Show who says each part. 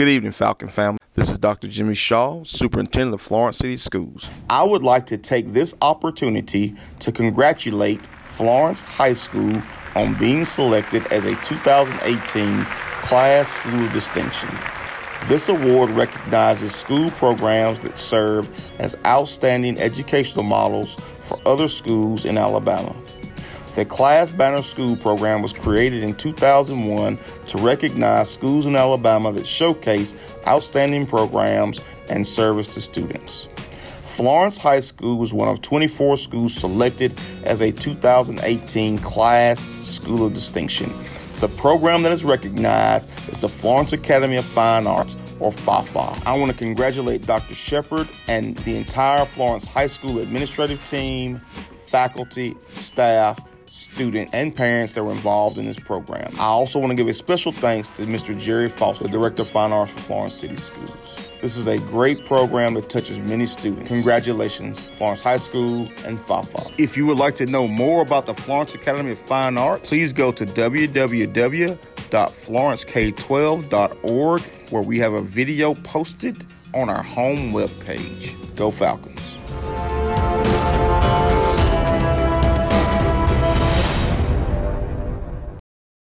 Speaker 1: Good evening, Falcon family. This is Dr. Jimmy Shaw, Superintendent of Florence City Schools.
Speaker 2: I would like to take this opportunity to congratulate Florence High School on being selected as a 2018 CLAS School Distinction. This award recognizes school programs that serve as outstanding educational models for other schools in Alabama. The CLAS Banner School program was created in 2001 to recognize schools in Alabama that showcase outstanding programs and service to students. Florence High School was one of 24 schools selected as a 2018 CLAS School of Distinction. The program that is recognized is the Florence Academy of Fine Arts, or FAFA. I want to congratulate Dr. Shepard and the entire Florence High School administrative team, faculty, staff, students, and parents that were involved in this program. I also want to give a special thanks to Mr. Jerry Foster, Director of Fine Arts for Florence City Schools. This is a great program that touches many students. Congratulations, Florence High School and FAFA. If you would like to know more about the Florence Academy of Fine Arts, please go to www.florenceK12.org where we have a video posted on our home webpage. Go Falcons.